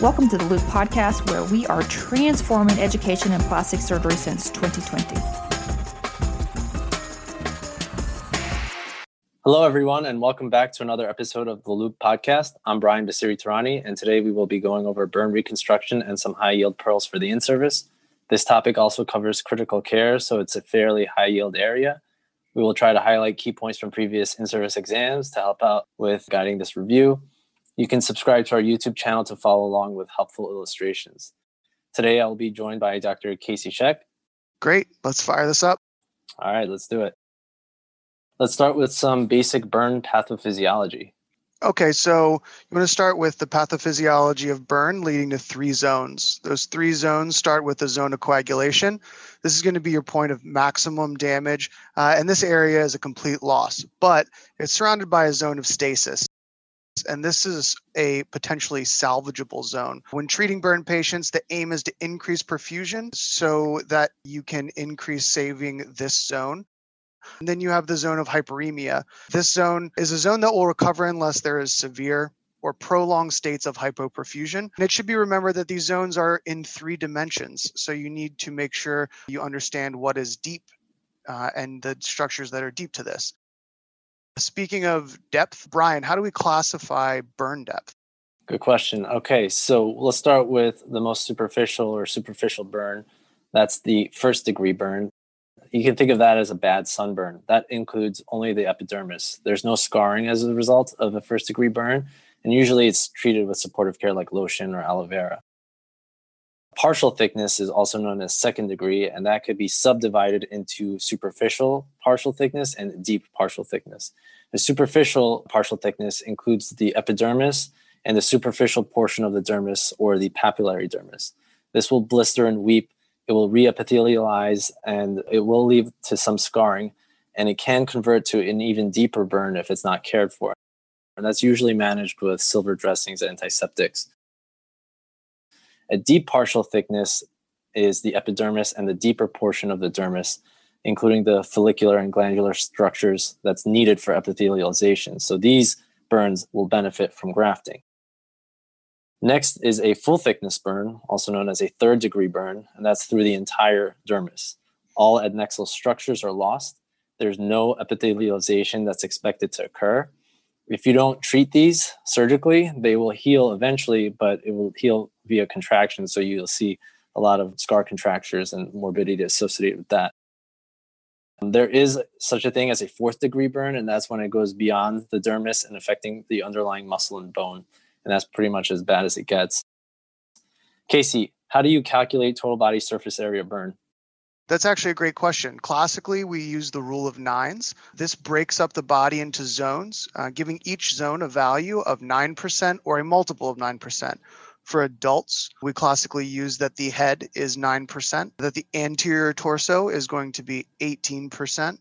Welcome to the Loupe Podcast, where we are transforming education in plastic surgery since 2020. Hello, everyone, and welcome back to another episode of the Loupe Podcast. I'm Brian Bassiri-Tehrani, and today we will be going over burn reconstruction and some high yield pearls for the in service. This topic also covers critical care, so it's a fairly high yield area. We will try to highlight key points from previous in service exams to help out with guiding this review. You can subscribe to our YouTube channel to follow along with helpful illustrations. Today, I will be joined by Dr. Casey Sheck. Great. Let's fire this up. All right, let's do it. Let's start with some basic burn pathophysiology. Okay, so you want to start with the pathophysiology of burn leading to three zones. Those three zones start with the zone of coagulation. This is going to be your point of maximum damage, uh, and this area is a complete loss, but it's surrounded by a zone of stasis and this is a potentially salvageable zone. When treating burn patients, the aim is to increase perfusion so that you can increase saving this zone. And then you have the zone of hyperemia. This zone is a zone that will recover unless there is severe or prolonged states of hypoperfusion. And it should be remembered that these zones are in three dimensions. So you need to make sure you understand what is deep uh, and the structures that are deep to this. Speaking of depth, Brian, how do we classify burn depth? Good question. Okay, so let's start with the most superficial or superficial burn. That's the first degree burn. You can think of that as a bad sunburn. That includes only the epidermis. There's no scarring as a result of a first degree burn, and usually it's treated with supportive care like lotion or aloe vera. Partial thickness is also known as second degree, and that could be subdivided into superficial partial thickness and deep partial thickness. The superficial partial thickness includes the epidermis and the superficial portion of the dermis or the papillary dermis. This will blister and weep, it will reepithelialize, and it will lead to some scarring, and it can convert to an even deeper burn if it's not cared for. And that's usually managed with silver dressings and antiseptics. A deep partial thickness is the epidermis and the deeper portion of the dermis, including the follicular and glandular structures that's needed for epithelialization. So these burns will benefit from grafting. Next is a full thickness burn, also known as a third degree burn, and that's through the entire dermis. All adnexal structures are lost. There's no epithelialization that's expected to occur if you don't treat these surgically, they will heal eventually, but it will heal via contraction. So you'll see a lot of scar contractures and morbidity associated with that. There is such a thing as a fourth degree burn, and that's when it goes beyond the dermis and affecting the underlying muscle and bone. And that's pretty much as bad as it gets. Casey, how do you calculate total body surface area burn? That's actually a great question. Classically, we use the rule of nines. This breaks up the body into zones, uh, giving each zone a value of 9% or a multiple of 9%. For adults, we classically use that the head is 9%, that the anterior torso is going to be 18%,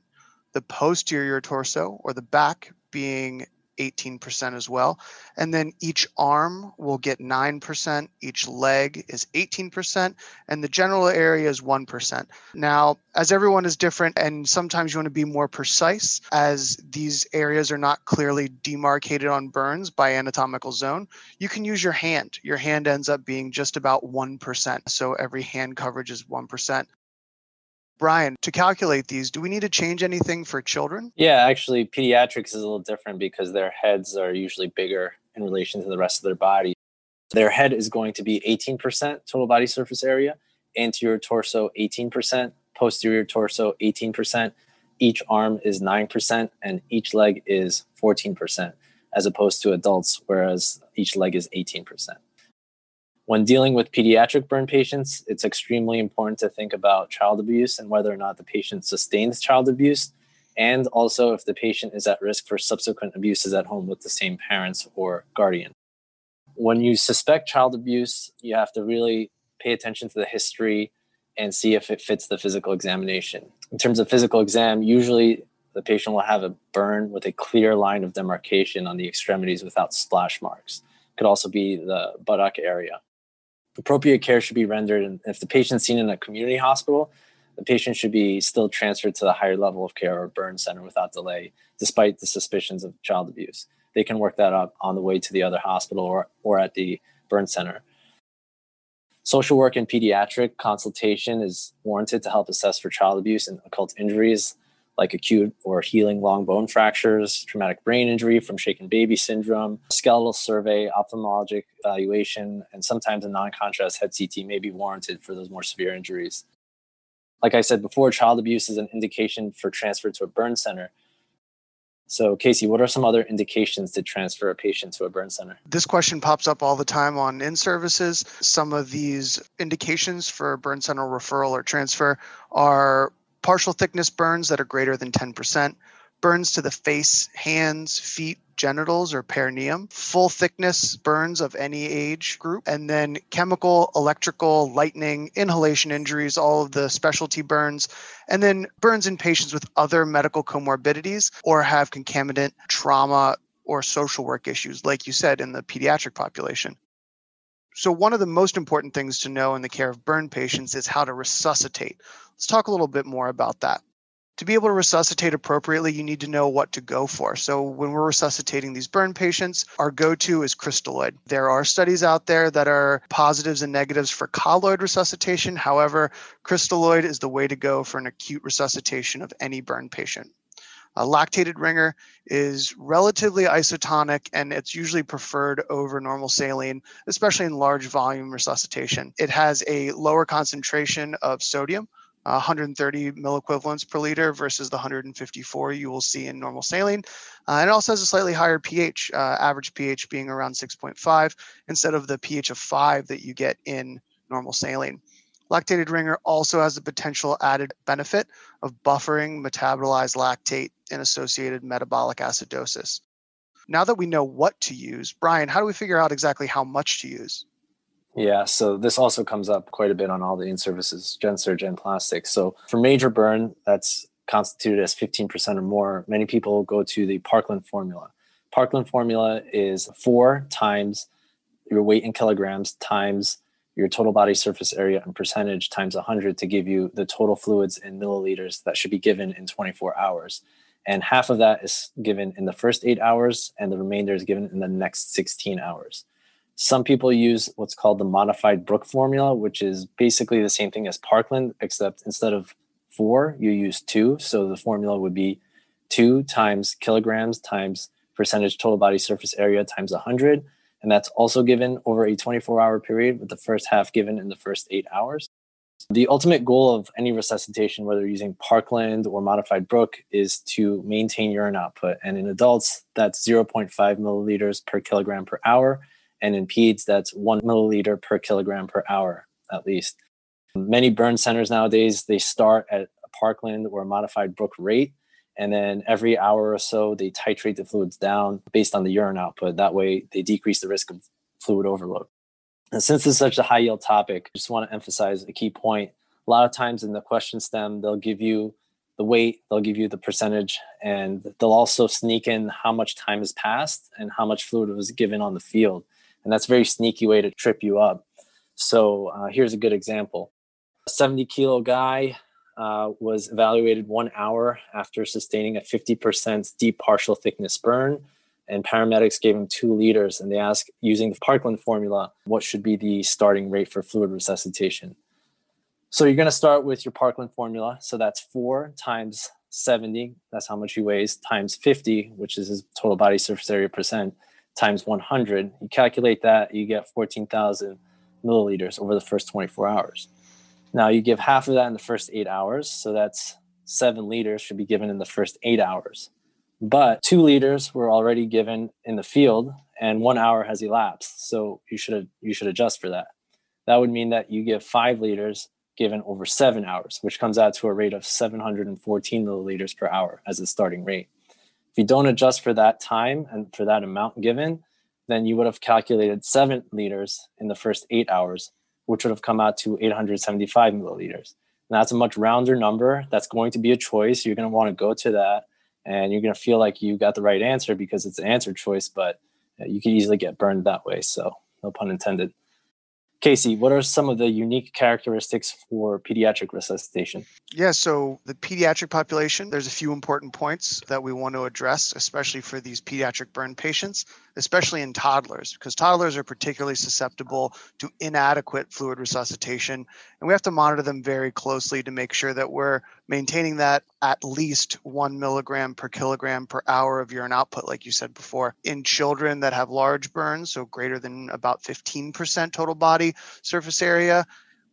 the posterior torso or the back being 18% as well. And then each arm will get 9%, each leg is 18%, and the general area is 1%. Now, as everyone is different, and sometimes you want to be more precise, as these areas are not clearly demarcated on burns by anatomical zone, you can use your hand. Your hand ends up being just about 1%. So every hand coverage is 1%. Brian, to calculate these, do we need to change anything for children? Yeah, actually, pediatrics is a little different because their heads are usually bigger in relation to the rest of their body. Their head is going to be 18% total body surface area, anterior torso 18%, posterior torso 18%, each arm is 9%, and each leg is 14%, as opposed to adults, whereas each leg is 18%. When dealing with pediatric burn patients, it's extremely important to think about child abuse and whether or not the patient sustains child abuse, and also if the patient is at risk for subsequent abuses at home with the same parents or guardian. When you suspect child abuse, you have to really pay attention to the history and see if it fits the physical examination. In terms of physical exam, usually the patient will have a burn with a clear line of demarcation on the extremities without splash marks. Could also be the buttock area appropriate care should be rendered. And if the patient's seen in a community hospital, the patient should be still transferred to the higher level of care or burn center without delay, despite the suspicions of child abuse. They can work that up on the way to the other hospital or, or at the burn center. Social work and pediatric consultation is warranted to help assess for child abuse and occult injuries like acute or healing long bone fractures, traumatic brain injury from shaken baby syndrome, skeletal survey, ophthalmologic evaluation, and sometimes a non contrast head CT may be warranted for those more severe injuries. Like I said before, child abuse is an indication for transfer to a burn center. So, Casey, what are some other indications to transfer a patient to a burn center? This question pops up all the time on in services. Some of these indications for burn center referral or transfer are partial thickness burns that are greater than 10%, burns to the face, hands, feet, genitals, or perineum, full thickness burns of any age group, and then chemical, electrical, lightning, inhalation injuries, all of the specialty burns, and then burns in patients with other medical comorbidities or have concomitant trauma or social work issues, like you said, in the pediatric population. So, one of the most important things to know in the care of burn patients is how to resuscitate. Let's talk a little bit more about that. To be able to resuscitate appropriately, you need to know what to go for. So, when we're resuscitating these burn patients, our go to is crystalloid. There are studies out there that are positives and negatives for colloid resuscitation. However, crystalloid is the way to go for an acute resuscitation of any burn patient. A lactated ringer is relatively isotonic and it's usually preferred over normal saline, especially in large volume resuscitation. It has a lower concentration of sodium, 130 milliequivalents per liter versus the 154 you will see in normal saline. Uh, and it also has a slightly higher pH, uh, average pH being around 6.5 instead of the pH of 5 that you get in normal saline. Lactated ringer also has the potential added benefit of buffering metabolized lactate and associated metabolic acidosis. Now that we know what to use, Brian, how do we figure out exactly how much to use? Yeah, so this also comes up quite a bit on all the in-services, Gen Surg and plastics. So for major burn, that's constituted as 15% or more. Many people go to the Parkland formula. Parkland formula is four times your weight in kilograms times your total body surface area and percentage times 100 to give you the total fluids in milliliters that should be given in 24 hours. And half of that is given in the first eight hours, and the remainder is given in the next 16 hours. Some people use what's called the modified Brooke formula, which is basically the same thing as Parkland, except instead of four, you use two. So the formula would be two times kilograms times percentage total body surface area times 100. And that's also given over a 24 hour period, with the first half given in the first eight hours. The ultimate goal of any resuscitation, whether using Parkland or modified Brooke, is to maintain urine output. And in adults, that's 0.5 milliliters per kilogram per hour and in peds that's one milliliter per kilogram per hour at least. Many burn centers nowadays they start at a parkland or a modified brooke rate and then every hour or so they titrate the fluids down based on the urine output. That way they decrease the risk of fluid overload. And since this is such a high yield topic i just want to emphasize a key point. A lot of times in the question stem they'll give you the weight they'll give you the percentage and they'll also sneak in how much time has passed and how much fluid was given on the field and that's a very sneaky way to trip you up. So uh, here's a good example: a 70 kilo guy uh, was evaluated one hour after sustaining a 50% deep partial thickness burn. And paramedics gave him two liters, and they asked, using the Parkland formula, what should be the starting rate for fluid resuscitation. So you're going to start with your Parkland formula. So that's four times 70, that's how much he weighs, times 50, which is his total body surface area percent, times 100. You calculate that, you get 14,000 milliliters over the first 24 hours. Now you give half of that in the first eight hours, so that's seven liters should be given in the first eight hours. But two liters were already given in the field, and one hour has elapsed. So you should you should adjust for that. That would mean that you give five liters given over seven hours, which comes out to a rate of 714 milliliters per hour as a starting rate you don't adjust for that time and for that amount given, then you would have calculated seven liters in the first eight hours, which would have come out to 875 milliliters. And that's a much rounder number. That's going to be a choice. You're going to want to go to that and you're going to feel like you got the right answer because it's an answer choice, but you can easily get burned that way. So, no pun intended. Casey, what are some of the unique characteristics for pediatric resuscitation? Yeah, so the pediatric population, there's a few important points that we want to address, especially for these pediatric burn patients, especially in toddlers, because toddlers are particularly susceptible to inadequate fluid resuscitation. And we have to monitor them very closely to make sure that we're maintaining that at least one milligram per kilogram per hour of urine output, like you said before. In children that have large burns, so greater than about 15% total body surface area,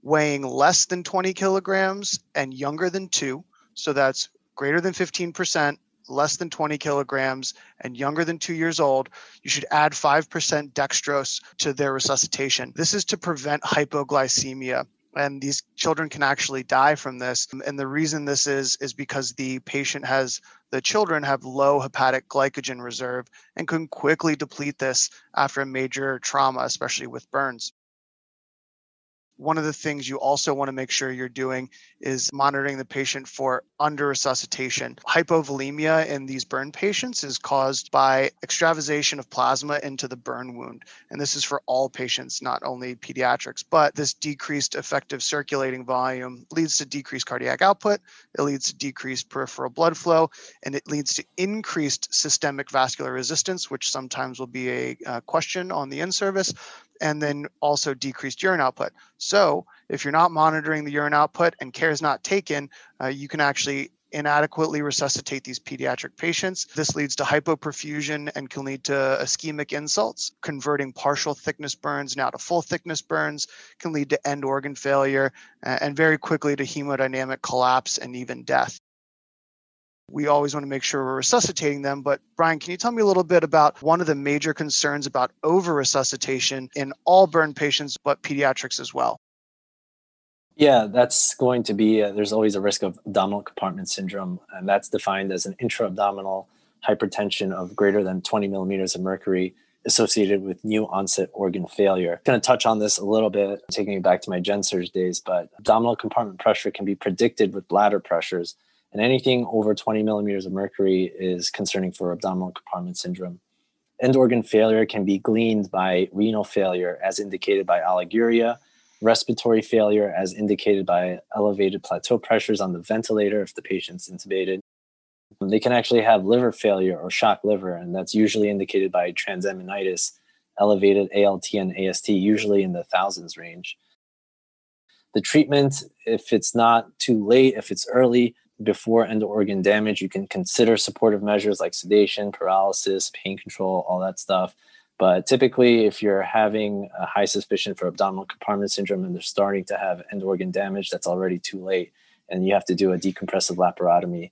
weighing less than 20 kilograms and younger than two, so that's greater than 15%, less than 20 kilograms, and younger than two years old, you should add 5% dextrose to their resuscitation. This is to prevent hypoglycemia. And these children can actually die from this. And the reason this is, is because the patient has, the children have low hepatic glycogen reserve and can quickly deplete this after a major trauma, especially with burns one of the things you also want to make sure you're doing is monitoring the patient for under resuscitation. Hypovolemia in these burn patients is caused by extravasation of plasma into the burn wound. And this is for all patients, not only pediatrics. But this decreased effective circulating volume leads to decreased cardiac output, it leads to decreased peripheral blood flow, and it leads to increased systemic vascular resistance, which sometimes will be a, a question on the in service and then also decreased urine output. So, if you're not monitoring the urine output and care is not taken, uh, you can actually inadequately resuscitate these pediatric patients. This leads to hypoperfusion and can lead to ischemic insults. Converting partial thickness burns now to full thickness burns can lead to end organ failure and very quickly to hemodynamic collapse and even death we always want to make sure we're resuscitating them. But Brian, can you tell me a little bit about one of the major concerns about over resuscitation in all burn patients, but pediatrics as well? Yeah, that's going to be, uh, there's always a risk of abdominal compartment syndrome, and that's defined as an intra abdominal hypertension of greater than 20 millimeters of mercury associated with new onset organ failure. Going to touch on this a little bit, taking it back to my gen surg days, but abdominal compartment pressure can be predicted with bladder pressures and anything over 20 millimeters of mercury is concerning for abdominal compartment syndrome. End organ failure can be gleaned by renal failure, as indicated by oliguria, respiratory failure, as indicated by elevated plateau pressures on the ventilator if the patient's intubated. They can actually have liver failure or shock liver, and that's usually indicated by transaminitis, elevated ALT and AST, usually in the thousands range. The treatment, if it's not too late, if it's early, before end organ damage, you can consider supportive measures like sedation, paralysis, pain control, all that stuff. But typically, if you're having a high suspicion for abdominal compartment syndrome and they're starting to have end organ damage, that's already too late, and you have to do a decompressive laparotomy.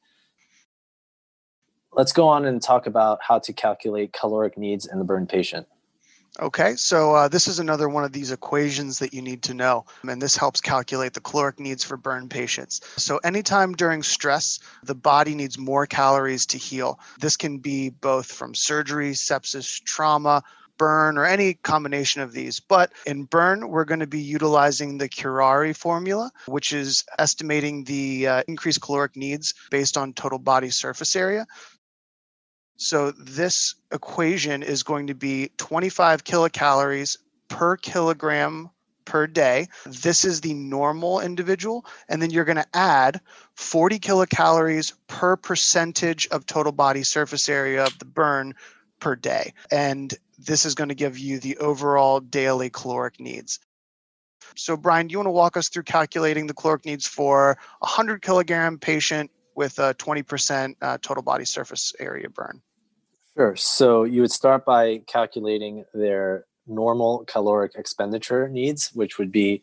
Let's go on and talk about how to calculate caloric needs in the burn patient. Okay, so uh, this is another one of these equations that you need to know, and this helps calculate the caloric needs for burn patients. So, anytime during stress, the body needs more calories to heal. This can be both from surgery, sepsis, trauma, burn, or any combination of these. But in burn, we're going to be utilizing the Curreri formula, which is estimating the uh, increased caloric needs based on total body surface area. So this equation is going to be 25 kilocalories per kilogram per day. This is the normal individual. And then you're going to add 40 kilocalories per percentage of total body surface area of the burn per day. And this is going to give you the overall daily caloric needs. So, Brian, do you want to walk us through calculating the caloric needs for a 100 kilogram patient with a 20% uh, total body surface area burn? Sure. So you would start by calculating their normal caloric expenditure needs, which would be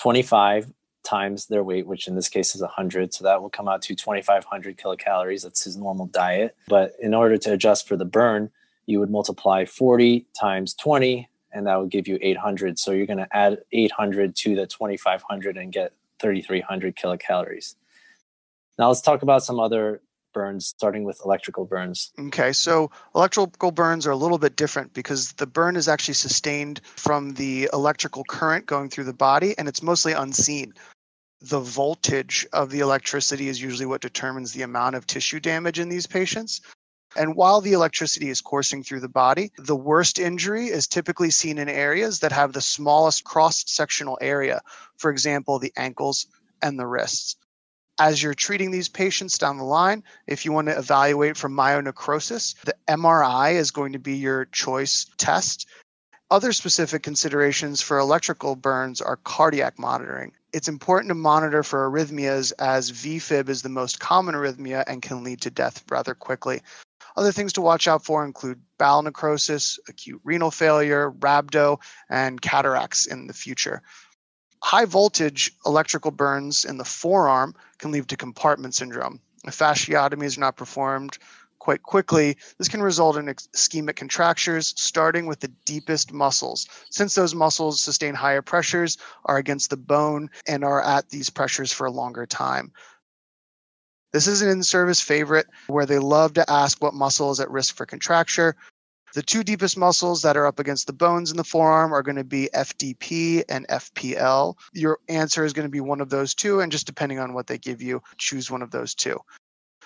25 times their weight, which in this case is 100. So that will come out to 2,500 kilocalories. That's his normal diet. But in order to adjust for the burn, you would multiply 40 times 20, and that would give you 800. So you're going to add 800 to the 2,500 and get 3,300 kilocalories. Now let's talk about some other burns, starting with electrical burns. Okay, so electrical burns are a little bit different because the burn is actually sustained from the electrical current going through the body and it's mostly unseen. The voltage of the electricity is usually what determines the amount of tissue damage in these patients. And while the electricity is coursing through the body, the worst injury is typically seen in areas that have the smallest cross sectional area, for example, the ankles and the wrists As you're treating these patients down the line, if you want to evaluate for myonecrosis, the MRI is going to be your choice test. Other specific considerations for electrical burns are cardiac monitoring. It's important to monitor for arrhythmias as VFib is the most common arrhythmia and can lead to death rather quickly. Other things to watch out for include bowel necrosis, acute renal failure, rhabdo, and cataracts in the future. High voltage electrical burns in the forearm can lead to compartment syndrome. If fasciotomies are not performed quite quickly, this can result in ischemic contractures, starting with the deepest muscles. Since those muscles sustain higher pressures, are against the bone, and are at these pressures for a longer time. This is an in service favorite where they love to ask what muscle is at risk for contracture. The two deepest muscles that are up against the bones in the forearm are going to be FDP and FPL. Your answer is going to be one of those two, and just depending on what they give you, choose one of those two.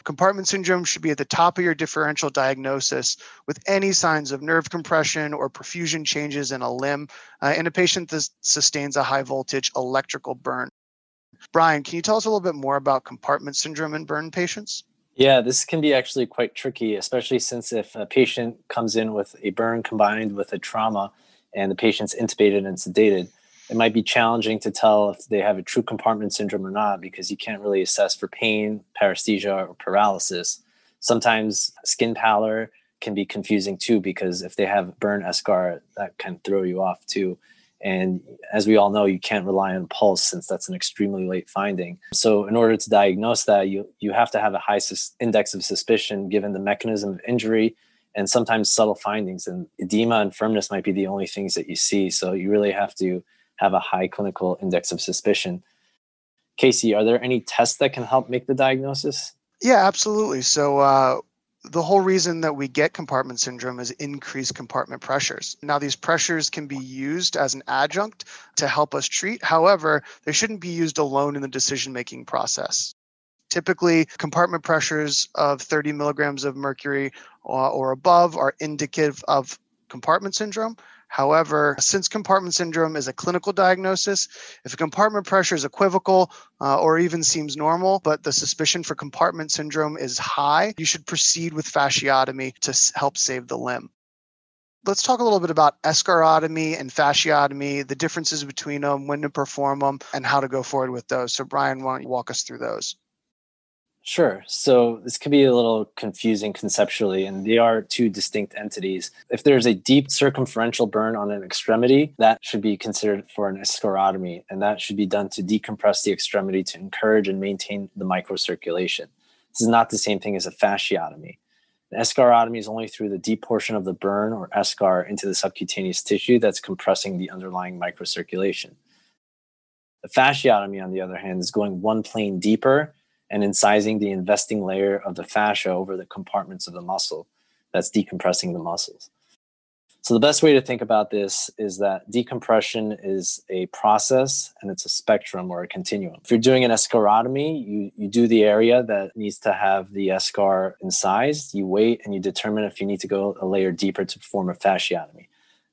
Compartment syndrome should be at the top of your differential diagnosis with any signs of nerve compression or perfusion changes in a limb uh, in a patient that sustains a high voltage electrical burn. Brian, can you tell us a little bit more about compartment syndrome in burn patients? Yeah, this can be actually quite tricky, especially since if a patient comes in with a burn combined with a trauma and the patient's intubated and sedated, it might be challenging to tell if they have a true compartment syndrome or not because you can't really assess for pain, paresthesia, or paralysis. Sometimes skin pallor can be confusing too because if they have burn eschar, that can throw you off too. And as we all know, you can't rely on pulse since that's an extremely late finding. So, in order to diagnose that, you, you have to have a high sus- index of suspicion given the mechanism of injury and sometimes subtle findings. And edema and firmness might be the only things that you see. So, you really have to have a high clinical index of suspicion. Casey, are there any tests that can help make the diagnosis? Yeah, absolutely. So, uh, the whole reason that we get compartment syndrome is increased compartment pressures. Now, these pressures can be used as an adjunct to help us treat. However, they shouldn't be used alone in the decision making process. Typically, compartment pressures of 30 milligrams of mercury or, or above are indicative of compartment syndrome. However, since compartment syndrome is a clinical diagnosis, if a compartment pressure is equivocal uh, or even seems normal, but the suspicion for compartment syndrome is high, you should proceed with fasciotomy to help save the limb. Let's talk a little bit about escharotomy and fasciotomy, the differences between them, when to perform them, and how to go forward with those. So, Brian, why don't you walk us through those? Sure. So this can be a little confusing conceptually, and they are two distinct entities. If there's a deep circumferential burn on an extremity, that should be considered for an escharotomy, and that should be done to decompress the extremity to encourage and maintain the microcirculation. This is not the same thing as a fasciotomy. An escharotomy is only through the deep portion of the burn or eschar into the subcutaneous tissue that's compressing the underlying microcirculation. The fasciotomy, on the other hand, is going one plane deeper and incising the investing layer of the fascia over the compartments of the muscle that's decompressing the muscles. So, the best way to think about this is that decompression is a process and it's a spectrum or a continuum. If you're doing an escharotomy, you, you do the area that needs to have the eschar incised, you wait and you determine if you need to go a layer deeper to perform a fasciotomy.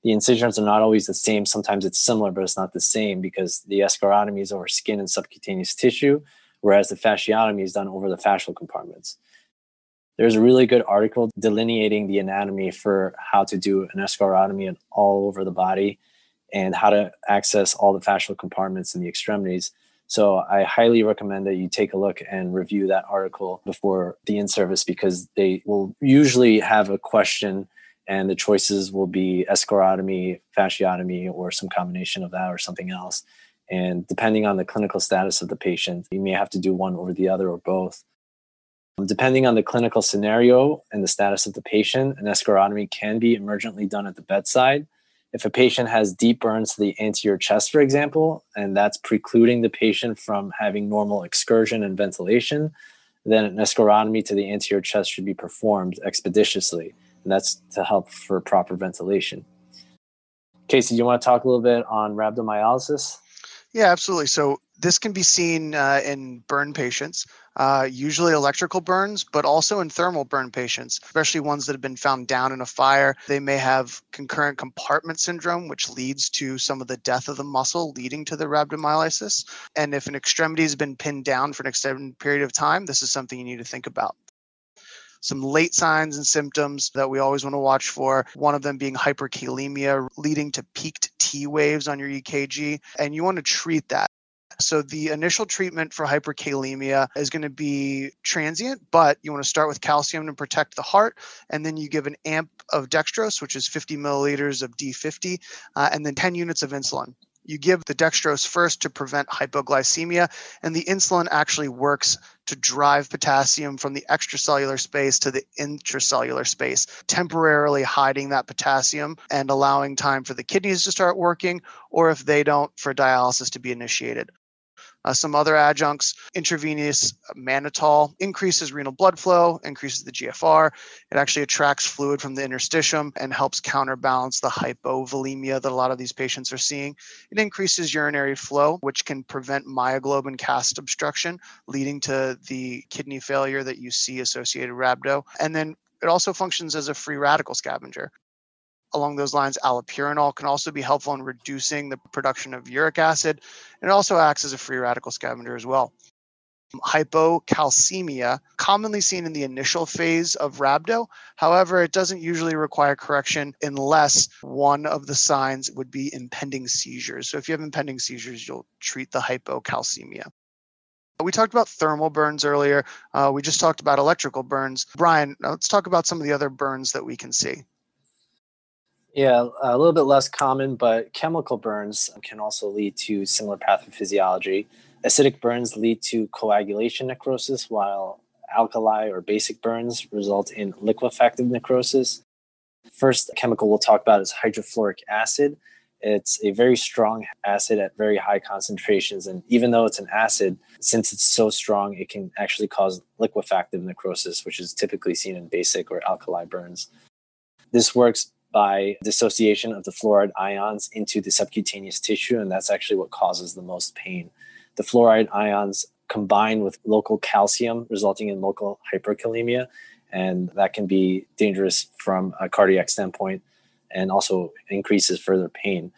The incisions are not always the same. Sometimes it's similar, but it's not the same because the escharotomy is over skin and subcutaneous tissue, whereas the fasciotomy is done over the fascial compartments. There's a really good article delineating the anatomy for how to do an escharotomy all over the body and how to access all the fascial compartments in the extremities. So I highly recommend that you take a look and review that article before the in-service because they will usually have a question and the choices will be escharotomy, fasciotomy, or some combination of that or something else. And depending on the clinical status of the patient, you may have to do one or the other or both. Depending on the clinical scenario and the status of the patient, an escharotomy can be emergently done at the bedside. If a patient has deep burns to the anterior chest, for example, and that's precluding the patient from having normal excursion and ventilation, then an escharotomy to the anterior chest should be performed expeditiously. And that's to help for proper ventilation. Casey, do you want to talk a little bit on rhabdomyolysis? Yeah, absolutely. So This can be seen uh, in burn patients, uh, usually electrical burns, but also in thermal burn patients, especially ones that have been found down in a fire. They may have concurrent compartment syndrome, which leads to some of the death of the muscle, leading to the rhabdomyolysis. And if an extremity has been pinned down for an extended period of time, this is something you need to think about some late signs and symptoms that we always want to watch for. One of them being hyperkalemia, leading to peaked T waves on your EKG. And you want to treat that. So the initial treatment for hyperkalemia is going to be transient, but you want to start with calcium to protect the heart, and then you give an amp of dextrose, which is 50 milliliters of D50, uh, and then 10 units of insulin. You give the dextrose first to prevent hypoglycemia, and the insulin actually works to drive potassium from the extracellular space to the intracellular space, temporarily hiding that potassium and allowing time for the kidneys to start working, or if they don't, for dialysis to be initiated. Uh, some other adjuncts, intravenous mannitol increases renal blood flow, increases the GFR. It actually attracts fluid from the interstitium and helps counterbalance the hypovolemia that a lot of these patients are seeing. It increases urinary flow, which can prevent myoglobin cast obstruction, leading to the kidney failure that you see associated rhabdo. And then it also functions as a free radical scavenger along those lines, allopurinol can also be helpful in reducing the production of uric acid. And it also acts as a free radical scavenger as well. Hypocalcemia, commonly seen in the initial phase of rhabdo. However, it doesn't usually require correction unless one of the signs would be impending seizures. So if you have impending seizures, you'll treat the hypocalcemia. We talked about thermal burns earlier. Uh, we just talked about electrical burns. Brian, let's talk about some of the other burns that we can see. Yeah, a little bit less common, but chemical burns can also lead to similar pathophysiology. Acidic burns lead to coagulation necrosis, while alkali or basic burns result in liquefactive necrosis. First chemical we'll talk about is hydrofluoric acid. It's a very strong acid at very high concentrations. And even though it's an acid, since it's so strong, it can actually cause liquefactive necrosis, which is typically seen in basic or alkali burns. This works by dissociation of the fluoride ions into the subcutaneous tissue, and that's actually what causes the most pain. The fluoride ions combine with local calcium, resulting in local hyperkalemia, and that can be dangerous from a cardiac standpoint and also increases further pain.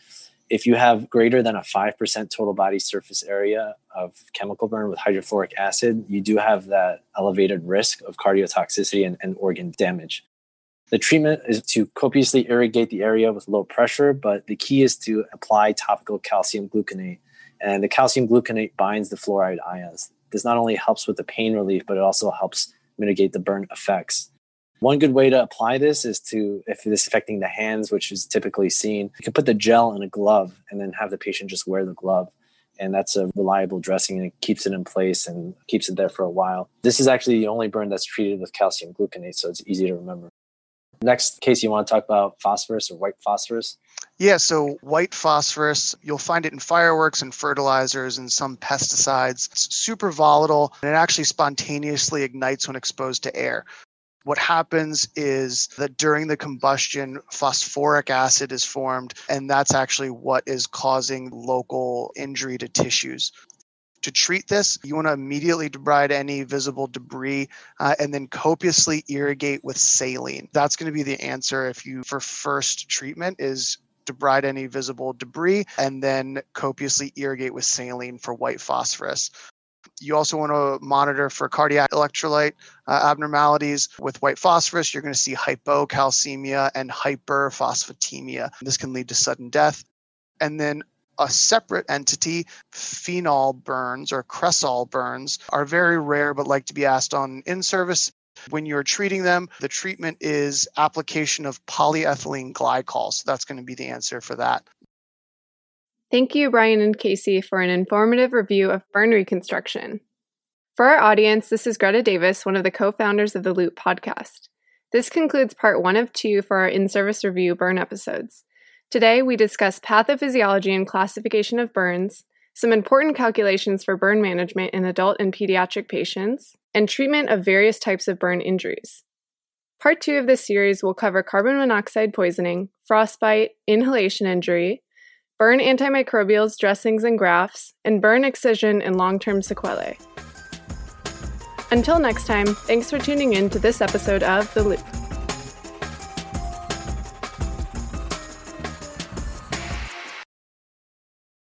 If you have greater than a 5% total body surface area of chemical burn with hydrofluoric acid, you do have that elevated risk of cardiotoxicity and, and organ damage. The treatment is to copiously irrigate the area with low pressure, but the key is to apply topical calcium gluconate. And the calcium gluconate binds the fluoride ions. This not only helps with the pain relief, but it also helps mitigate the burn effects. One good way to apply this is to, if this is affecting the hands, which is typically seen, you can put the gel in a glove and then have the patient just wear the glove. And that's a reliable dressing and it keeps it in place and keeps it there for a while. This is actually the only burn that's treated with calcium gluconate, so it's easy to remember. Next case, you want to talk about phosphorus or white phosphorus? Yeah, so white phosphorus, you'll find it in fireworks and fertilizers and some pesticides. It's super volatile and it actually spontaneously ignites when exposed to air. What happens is that during the combustion, phosphoric acid is formed, and that's actually what is causing local injury to tissues to treat this, you want to immediately debride any visible debris uh, and then copiously irrigate with saline. That's going to be the answer if you, for first treatment, is debride any visible debris and then copiously irrigate with saline for white phosphorus. You also want to monitor for cardiac electrolyte uh, abnormalities with white phosphorus. You're going to see hypocalcemia and hyperphosphatemia. This can lead to sudden death. And then a separate entity, phenol burns or cresol burns, are very rare but like to be asked on in service. When you're treating them, the treatment is application of polyethylene glycol. So that's going to be the answer for that. Thank you, Brian and Casey, for an informative review of burn reconstruction. For our audience, this is Greta Davis, one of the co founders of the Loupe podcast. This concludes part one of two for our in service review burn episodes. Today, we discuss pathophysiology and classification of burns, some important calculations for burn management in adult and pediatric patients, and treatment of various types of burn injuries. Part two of this series will cover carbon monoxide poisoning, frostbite, inhalation injury, burn antimicrobials, dressings, and grafts, and burn excision and long term sequelae. Until next time, thanks for tuning in to this episode of The Loupe.